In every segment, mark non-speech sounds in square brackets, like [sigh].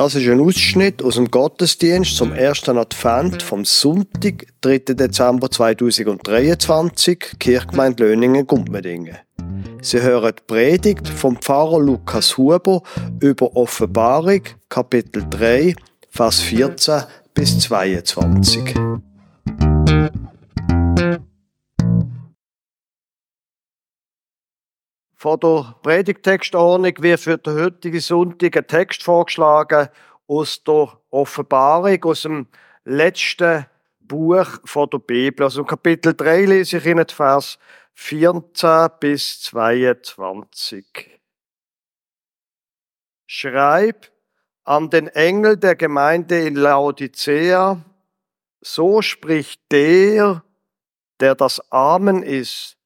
Das ist ein Ausschnitt aus dem Gottesdienst zum ersten Advent vom Sonntag, 3. Dezember 2023, Kirchgemeinde Löningen-Gumpmedingen. Sie hören die Predigt vom Pfarrer Lukas Huber über Offenbarung, Kapitel 3, Vers 14 bis 22. Von der Predigtextordnung wird für den heutigen Sonntag ein Text vorgeschlagen aus der Offenbarung, aus dem letzten Buch von der Bibel. Also Kapitel 3 lese ich Ihnen Vers 14 bis 22. Schreib an den Engel der Gemeinde in Laodicea, so spricht der, der das Amen ist,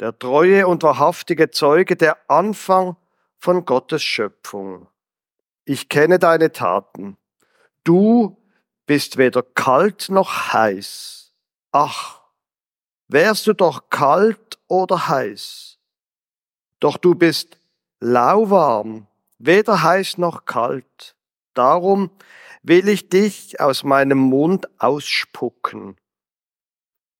der treue und wahrhaftige Zeuge, der Anfang von Gottes Schöpfung. Ich kenne deine Taten. Du bist weder kalt noch heiß. Ach, wärst du doch kalt oder heiß. Doch du bist lauwarm, weder heiß noch kalt. Darum will ich dich aus meinem Mund ausspucken.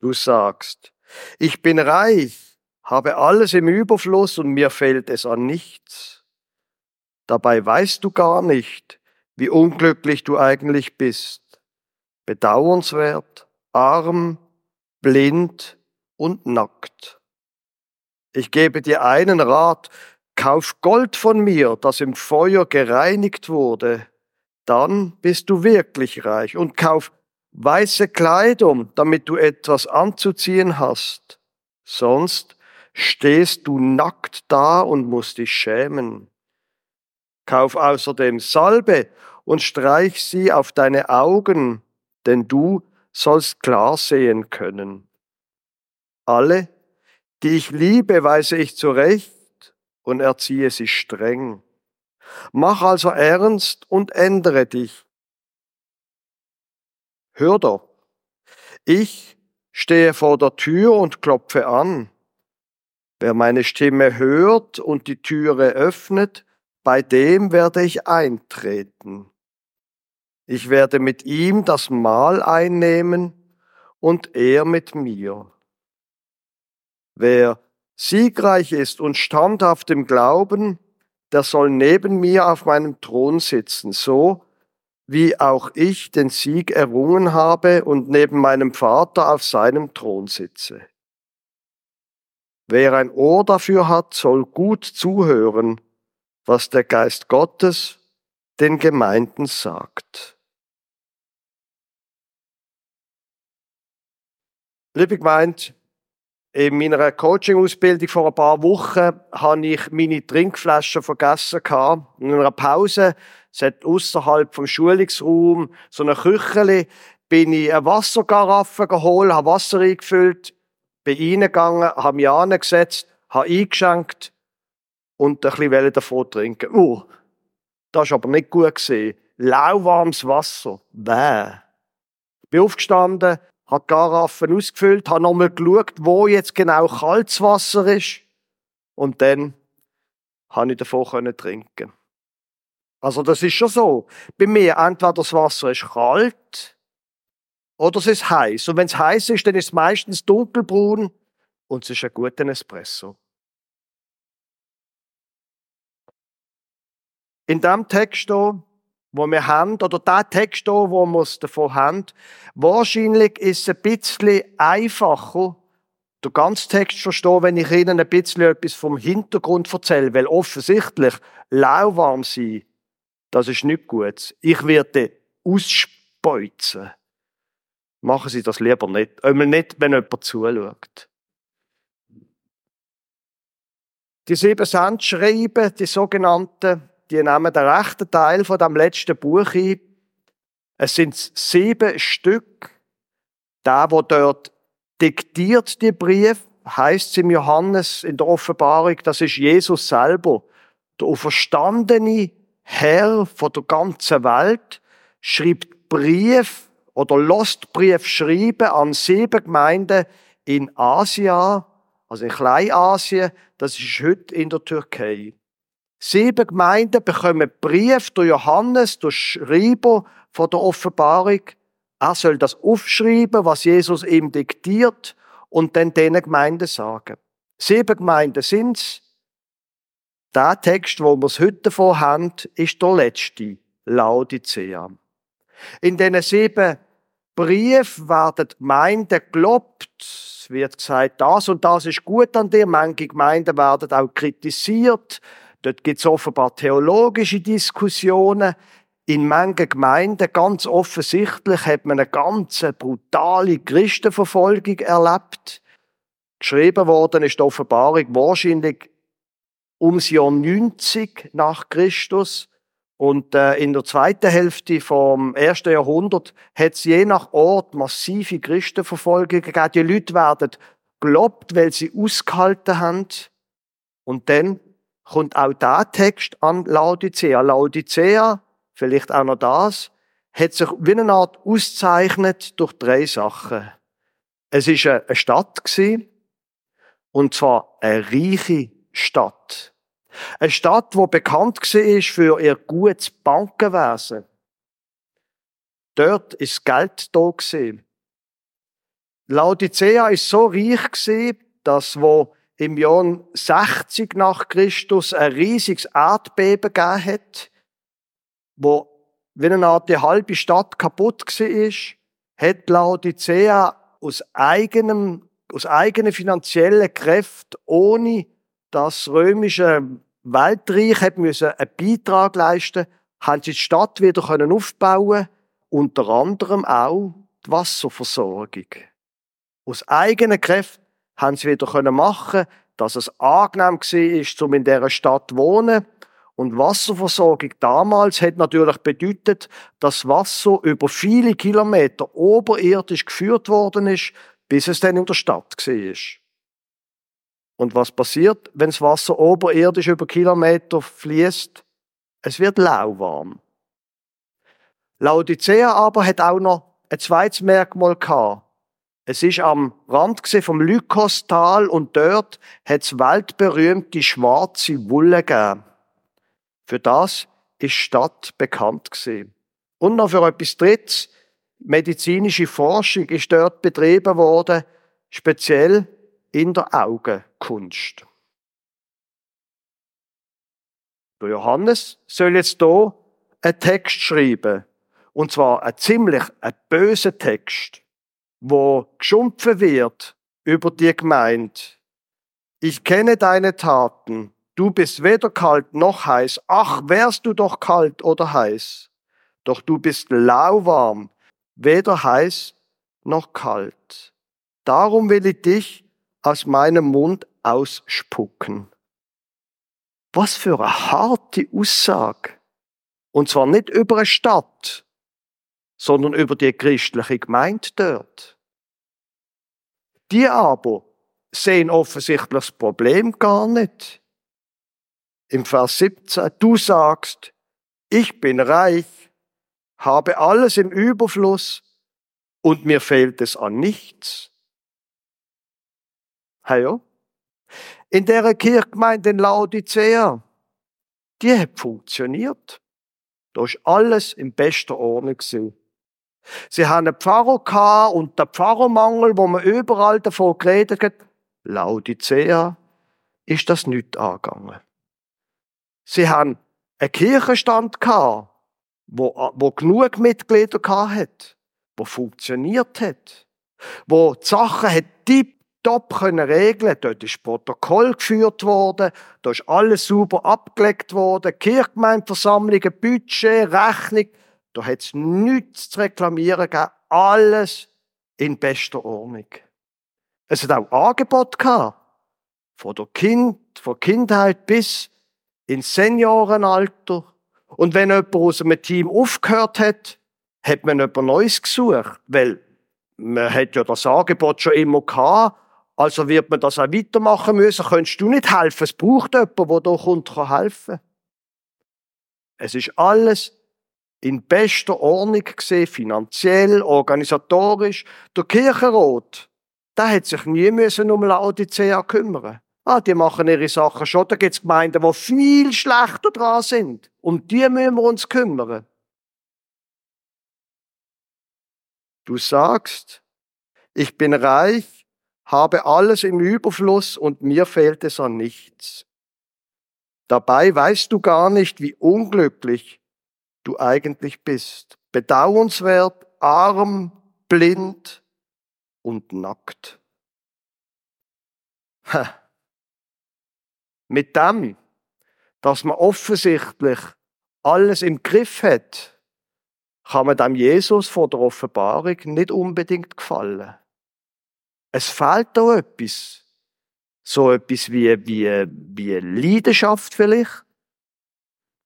Du sagst, ich bin reich, habe alles im Überfluss und mir fehlt es an nichts. Dabei weißt du gar nicht, wie unglücklich du eigentlich bist. Bedauernswert, arm, blind und nackt. Ich gebe dir einen Rat, kauf Gold von mir, das im Feuer gereinigt wurde, dann bist du wirklich reich und kauf weiße Kleidung, damit du etwas anzuziehen hast. Sonst stehst du nackt da und musst dich schämen. Kauf außerdem Salbe und streich sie auf deine Augen, denn du sollst klar sehen können. Alle, die ich liebe, weise ich zurecht und erziehe sie streng. Mach also ernst und ändere dich. Hör doch, ich stehe vor der Tür und klopfe an. Wer meine Stimme hört und die Türe öffnet, bei dem werde ich eintreten. Ich werde mit ihm das Mahl einnehmen und er mit mir. Wer siegreich ist und standhaft im Glauben, der soll neben mir auf meinem Thron sitzen, so wie auch ich den Sieg errungen habe und neben meinem Vater auf seinem Thron sitze. Wer ein Ohr dafür hat, soll gut zuhören, was der Geist Gottes den Gemeinden sagt. Liebe Gemeinde, in meiner Coaching-Ausbildung vor ein paar Wochen habe ich meine Trinkflasche vergessen. In einer Pause, es hat außerhalb vom Schulungsraum so eine Kücheli, bin ich eine Wassergaraffe geholt, habe Wasser eingefüllt, bin reingegangen, habe mich angesetzt, habe eingeschenkt und ein bisschen davon trinken. Uh, das war aber nicht gut gesehen. Lauwarmes Wasser. Bäh. Bin aufgestanden, habe die Garaffen ausgefüllt, habe nochmal geschaut, wo jetzt genau kaltes Wasser ist. Und dann habe ich davon trinken. Also das ist schon so. Bei mir entweder das Wasser ist kalt oder es ist heiß. Und wenn es heiß ist, dann ist es meistens dunkelbraun und es ist ein guter Espresso. In dem Text hier, wo wir haben, oder der Text hier, wo wir es davon haben, wahrscheinlich ist es ein bisschen einfacher, den ganzen Text zu verstehen, wenn ich Ihnen ein bisschen etwas vom Hintergrund erzähle, weil offensichtlich lauwarm sein, das ist nicht gut. Ich werde ausspeuzen. Machen Sie das lieber nicht. Einmal nicht, wenn jemand zuschaut. Die sieben Sandschreiben, die sogenannten, die nehmen den rechten Teil von dem letzten Buch ein. Es sind sieben Stück. Der, wo dort diktiert die Brief, heißt es im Johannes in der Offenbarung, das ist Jesus selber, der auferstandene Herr von der ganzen Welt, schreibt Brief oder Lostbrief schreiben an sieben Gemeinden in Asien, also in Kleinasien, das ist heute in der Türkei. Sieben Gemeinden bekommen Brief durch Johannes, durch Schreiber von der Offenbarung. Er soll das aufschreiben, was Jesus ihm diktiert und dann diesen Gemeinden sagen. Sieben Gemeinden sind's. Der Text, wo wir es heute davon haben, ist der letzte, Laodicea. In diesen sieben Briefen werden Gemeinden gelobt. Es wird gesagt, das und das ist gut an dir. Manche Gemeinden werden auch kritisiert. Dort gibt es offenbar theologische Diskussionen. In manchen Gemeinden, ganz offensichtlich, hat man eine ganz brutale Christenverfolgung erlebt. Geschrieben worden ist die Offenbarung wahrscheinlich ums Jahr 90 nach Christus. Und äh, in der zweiten Hälfte vom ersten Jahrhundert hat es je nach Ort massive Christenverfolgungen gegeben. Die Leute werden gelobt, weil sie ausgehalten haben. Und dann kommt auch der Text an Laodicea. Laodicea, vielleicht auch noch das, hat sich wie eine Art auszeichnet durch drei Sachen. Es ist eine Stadt gewesen, und zwar eine reiche Stadt. Eine Stadt, die bekannt war für ihr gutes Bankenwesen. Dort ist Geld da. Laodicea ist so reich dass wo im Jahr 60 nach Christus ein riesiges Erdbeben gegeben hat, wo wie eine Art die halbe Stadt kaputt war, hat Laodicea aus eigenem, aus eigenen finanziellen Kräften, ohne das römische Weltreich hat müssen einen Beitrag leisten, haben sie die Stadt wieder können aufbauen, unter anderem auch die Wasserversorgung. Aus eigenen Kräften haben sie wieder können machen, dass es angenehm war, um in dieser Stadt zu wohnen. Und Wasserversorgung damals hat natürlich bedeutet, dass Wasser über viele Kilometer oberirdisch geführt worden ist, bis es dann in der Stadt war. Und was passiert, wenn das Wasser oberirdisch über Kilometer fließt? Es wird lauwarm. Laodicea aber hat auch noch ein zweites Merkmal gehabt. Es ist am Rand vom Lykostal und dort hat es weltberühmte schwarze Wolle gegeben. Für das ist die Stadt bekannt gewesen. Und noch für etwas Drittes. Medizinische Forschung ist dort betrieben worden, speziell in der Augenkunst. Der Johannes soll jetzt hier einen Text schreiben. Und zwar ein ziemlich ein böser Text wo geschumpfen wird über die Gemeinde. Ich kenne deine Taten. Du bist weder kalt noch heiß. Ach, wärst du doch kalt oder heiß. Doch du bist lauwarm, weder heiß noch kalt. Darum will ich dich aus meinem Mund ausspucken. Was für eine harte Aussage. Und zwar nicht über eine Stadt, sondern über die christliche Gemeinde dort. Die aber sehen offensichtlich das Problem gar nicht. Im Vers 17, du sagst, ich bin reich, habe alles im Überfluss und mir fehlt es an nichts. Hey, In der Kirchgemeinde in Laodicea, die hat funktioniert. Da ist alles in bester Ordnung gewesen. Sie haben einen Pfarrer gehabt und der Pfarrermangel, wo man überall davon geredet hat, Laodicea, ist das nicht angegangen. Sie haben einen Kirchenstand gehabt, wo, wo genug Mitglieder gehabt hat, wo funktioniert hat, wo die Sachen hat tipptopp können regeln. Dort ist Protokoll geführt worden, da ist alles sauber abgelegt worden, Kirchgemeindeversammlungen, Budget, Rechnung, da hat es nichts zu reklamieren gegeben. Alles in bester Ordnung. Es hat auch Angebot gehabt. Von der Kind, von Kindheit bis ins Seniorenalter. Und wenn jemand aus einem Team aufgehört hat, hat man jemand Neues gesucht. Weil man hat ja das Angebot schon immer gehabt. Also wird man das auch weitermachen müssen. Könntest du nicht helfen? Es braucht jemanden, der da kommt, kann. Es ist alles in bester Ordnung gesehen, finanziell, organisatorisch. Der Kirchenrat, der hat sich nie müssen um Laodicea kümmern. Ah, die machen ihre Sachen schon. Da gibt es Gemeinden, die viel schlechter dran sind. Um die müssen wir uns kümmern. Du sagst, ich bin reich, habe alles im Überfluss und mir fehlt es an nichts. Dabei weißt du gar nicht, wie unglücklich du eigentlich bist. Bedauernswert, arm, blind und nackt. Ha. Mit dem, dass man offensichtlich alles im Griff hat, kann man dem Jesus vor der Offenbarung nicht unbedingt gefallen. Es fehlt da etwas. So etwas wie, wie, wie Leidenschaft vielleicht.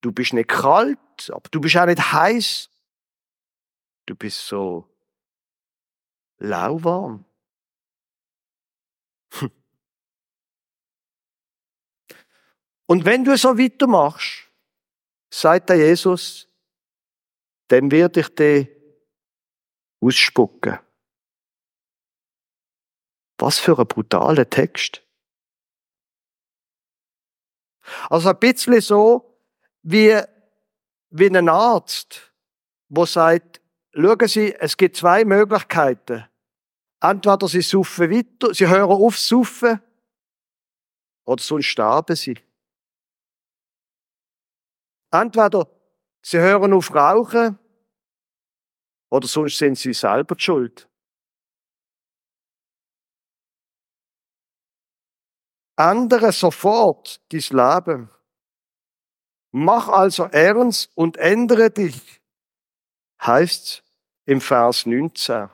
Du bist nicht kalt, aber du bist auch nicht heiß. Du bist so lauwarm. [laughs] Und wenn du so weitermachst, sagt der Jesus, dann werde ich dich ausspucken. Was für ein brutaler Text. Also ein bisschen so wie, wie ein Arzt, wo sagt, schauen Sie, es gibt zwei Möglichkeiten. Entweder Sie saufen weiter, Sie hören auf zu saufen, oder sonst sterben Sie. Entweder Sie hören auf rauchen, oder sonst sind Sie selber schuld. Ändere sofort dein Leben. Mach also ernst und ändere dich, heißt im Vers 19.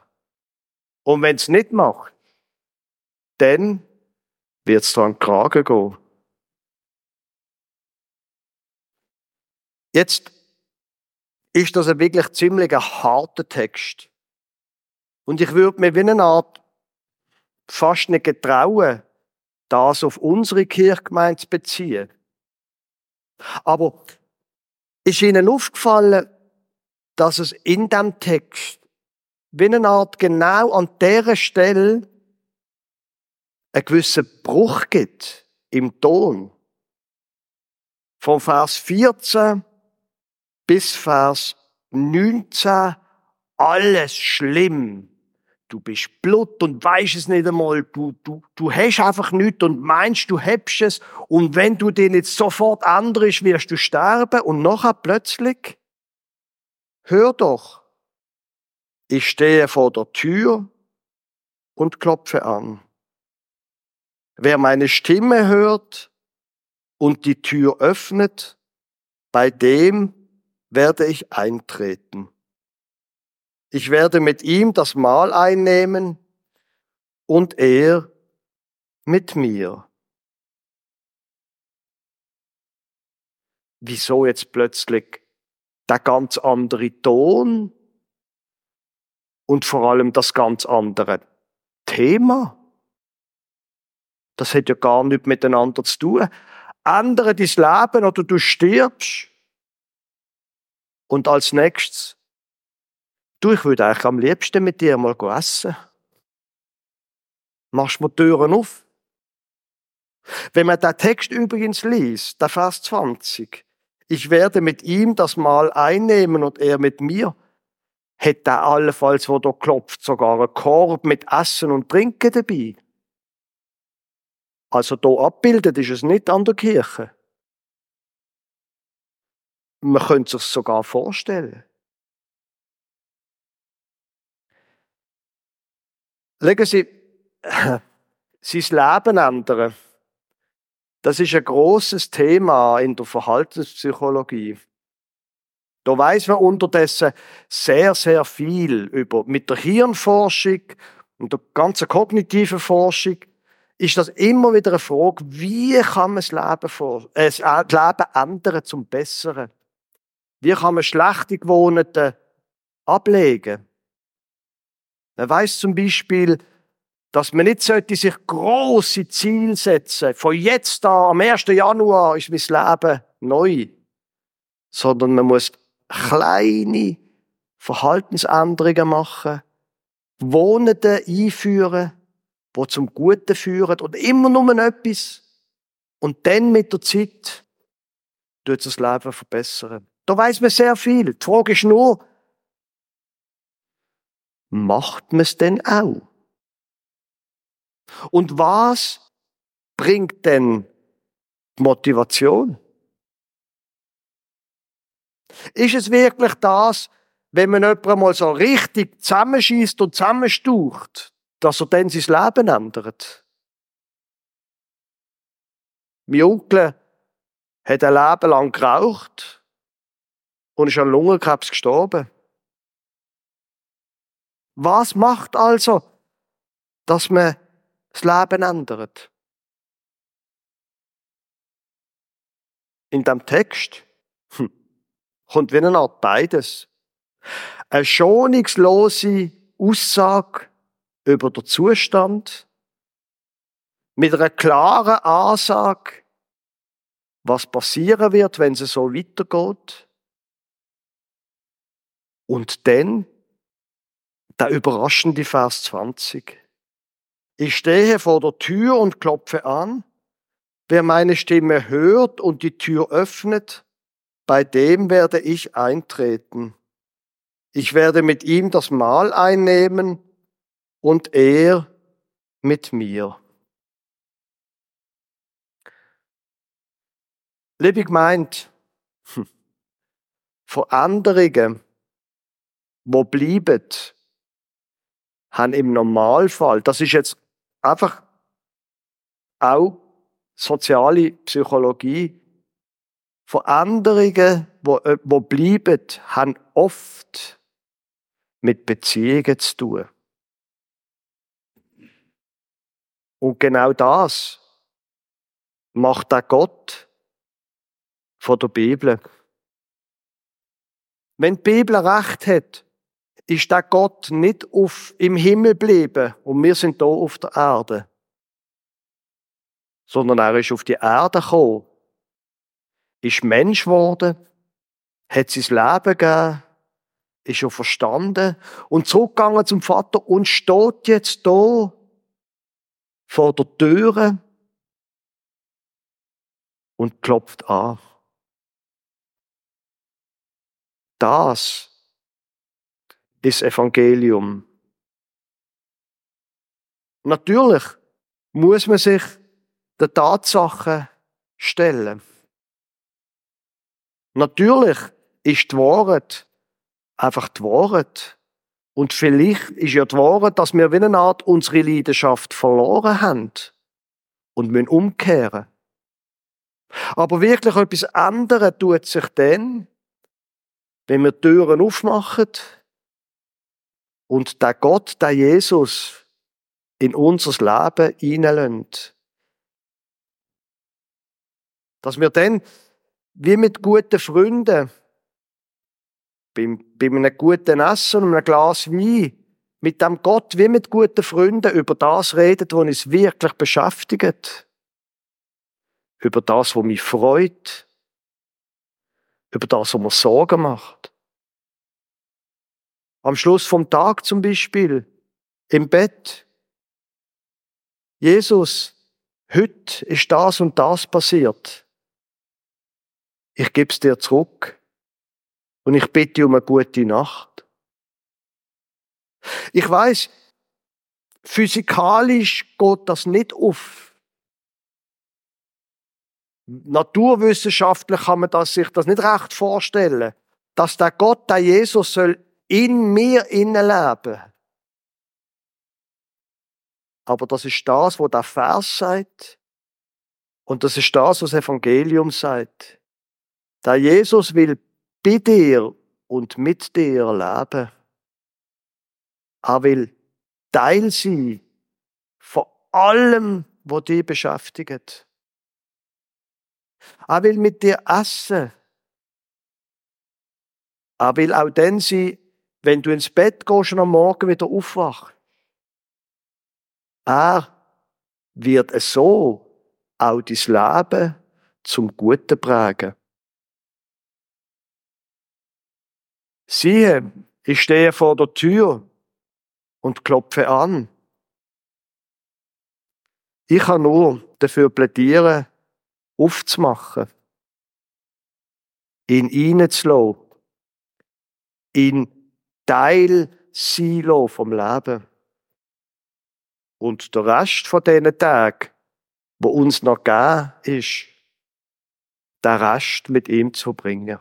Und wenn es nicht macht, dann wird es dran Kragen gehen. Jetzt ist das ein wirklich ziemlich harter Text. Und ich würde mir wie eine Art fast nicht getrauen, das auf unsere Kirchgemeinde zu beziehen. Aber ist Ihnen aufgefallen, dass es in dem Text wie eine Art genau an dieser Stelle einen gewissen Bruch gibt im Ton. Vom Vers 14 bis Vers 19 alles schlimm. Du bist Blut und weißt es nicht einmal. Du, du, du hast einfach nichts und meinst, du hättest es. Und wenn du den jetzt sofort änderst, wirst du sterben. Und nachher plötzlich, hör doch, ich stehe vor der Tür und klopfe an. Wer meine Stimme hört und die Tür öffnet, bei dem werde ich eintreten. Ich werde mit ihm das Mahl einnehmen und er mit mir. Wieso jetzt plötzlich der ganz andere Ton und vor allem das ganz andere Thema? Das hat ja gar nichts miteinander zu tun. Ändere dein Leben oder du stirbst. Und als nächstes Du, ich würde eigentlich am liebsten mit dir mal essen. Machst mir Türen auf? Wenn man den Text übrigens liest, der Vers 20, ich werde mit ihm das Mahl einnehmen und er mit mir, hätte er allenfalls, wo da klopft, sogar einen Korb mit Essen und Trinken dabei. Also da abbildet ist es nicht an der Kirche. Man könnte sich sogar vorstellen. Legen Sie, [clears throat] sein Leben ändern. Das ist ein großes Thema in der Verhaltenspsychologie. Da weiß man unterdessen sehr, sehr viel über, mit der Hirnforschung und der ganzen kognitiven Forschung ist das immer wieder eine Frage, wie kann man das Leben, vor, äh, das Leben ändern zum Besseren? Wie kann man schlechte Gewohnheiten ablegen? Man weiß zum Beispiel, dass man nicht sollte sich große Ziele setzen. Von jetzt an, am 1. Januar ist mein Leben neu. Sondern man muss kleine Verhaltensänderungen machen, Wohnungen einführen, die zum Guten führen und immer nur etwas Und dann mit der Zeit tut das Leben verbessern. Da weiß man sehr viel. Die Frage ist nur, macht man es denn auch? Und was bringt denn Motivation? Ist es wirklich das, wenn man jemanden mal so richtig zusammenschießt und zusammenstucht, dass er dann sein Leben ändert? Mein Onkel hat ein Leben lang geraucht und ist an Lungenkrebs gestorben. Was macht also, dass man das Leben ändert? In dem Text hm, kommt wie eine Art beides. Eine schonungslose Aussage über den Zustand mit einer klaren Ansage, was passieren wird, wenn es so weitergeht. Und dann der überraschende Vers 20. Ich stehe vor der Tür und klopfe an. Wer meine Stimme hört und die Tür öffnet, bei dem werde ich eintreten. Ich werde mit ihm das Mahl einnehmen und er mit mir. Liebe gemeint, hm, Veränderungen, wo bleiben, haben im Normalfall, das ist jetzt einfach auch soziale Psychologie, Veränderungen, wo, äh, wo bleiben, haben oft mit Beziehungen zu tun. Und genau das macht der Gott von der Bibel. Wenn die Bibel recht hat, ist der Gott nicht auf, im Himmel geblieben und wir sind da auf der Erde. Sondern er ist auf die Erde gekommen, ist Mensch geworden, hat sein Leben gegeben, ist schon verstanden und zurückgegangen zum Vater und steht jetzt da vor der Türe und klopft an. Das ist Evangelium. Natürlich muss man sich der Tatsache stellen. Natürlich ist die Wahrheit einfach die Wahrheit. Und vielleicht ist ja die Wahrheit, dass wir wie eine Art unsere Leidenschaft verloren haben und müssen umkehren. Aber wirklich etwas anderes tut sich dann, wenn wir Türen aufmachen und der Gott, der Jesus, in unser Leben hineinlässt. Dass wir dann, wie mit guten Freunden, beim, bei einem guten Essen und einem Glas Wein, mit dem Gott wie mit guten Freunden über das redet, was uns wirklich beschäftigt. Über das, was mich freut. Über das, was mir Sorgen macht. Am Schluss vom Tag zum Beispiel, im Bett. Jesus, heute ist das und das passiert. Ich gebe es dir zurück und ich bitte um eine gute Nacht. Ich weiß, physikalisch geht das nicht auf. Naturwissenschaftlich kann man das, sich das nicht recht vorstellen, dass der Gott, der Jesus soll in mir leben. Aber das ist das, was der Vers sagt. Und das ist das, was das Evangelium sagt. Der Jesus will bei dir und mit dir leben. Er will Teil sein von allem, was dich beschäftigt. Er will mit dir essen. Er will auch dann sein, wenn du ins Bett gehst und am Morgen wieder aufwachst. Er wird so auch dein Leben zum Guten prägen. Siehe, ich stehe vor der Tür und klopfe an. Ich kann nur dafür plädieren, aufzumachen, ihn reinzulassen, ihn Teil sein vom Leben. Und der Rest von diesen Tagen, wo uns noch gegeben ist, den Rest mit ihm zu bringen.